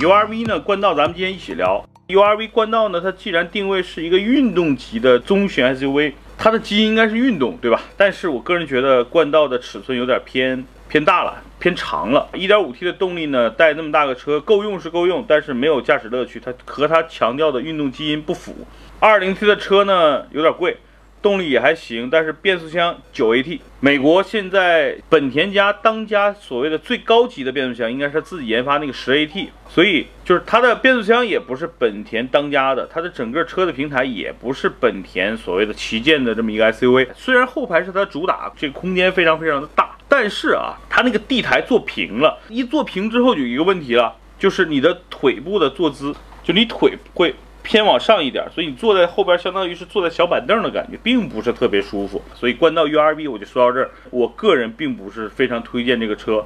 URV 呢，冠道咱们今天一起聊。URV 冠道呢，它既然定位是一个运动级的中型 SUV，它的基因应该是运动，对吧？但是我个人觉得冠道的尺寸有点偏偏大了，偏长了。1.5T 的动力呢，带那么大个车够用是够用，但是没有驾驶乐趣，它和它强调的运动基因不符。2.0T 的车呢，有点贵。动力也还行，但是变速箱九 AT。美国现在本田家当家所谓的最高级的变速箱，应该是自己研发那个十 AT，所以就是它的变速箱也不是本田当家的，它的整个车的平台也不是本田所谓的旗舰的这么一个 SUV。虽然后排是它主打，这个空间非常非常的大，但是啊，它那个地台做平了，一做平之后就有一个问题了，就是你的腿部的坐姿，就你腿会。偏往上一点，所以你坐在后边，相当于是坐在小板凳的感觉，并不是特别舒服。所以关到 U R B，我就说到这儿，我个人并不是非常推荐这个车。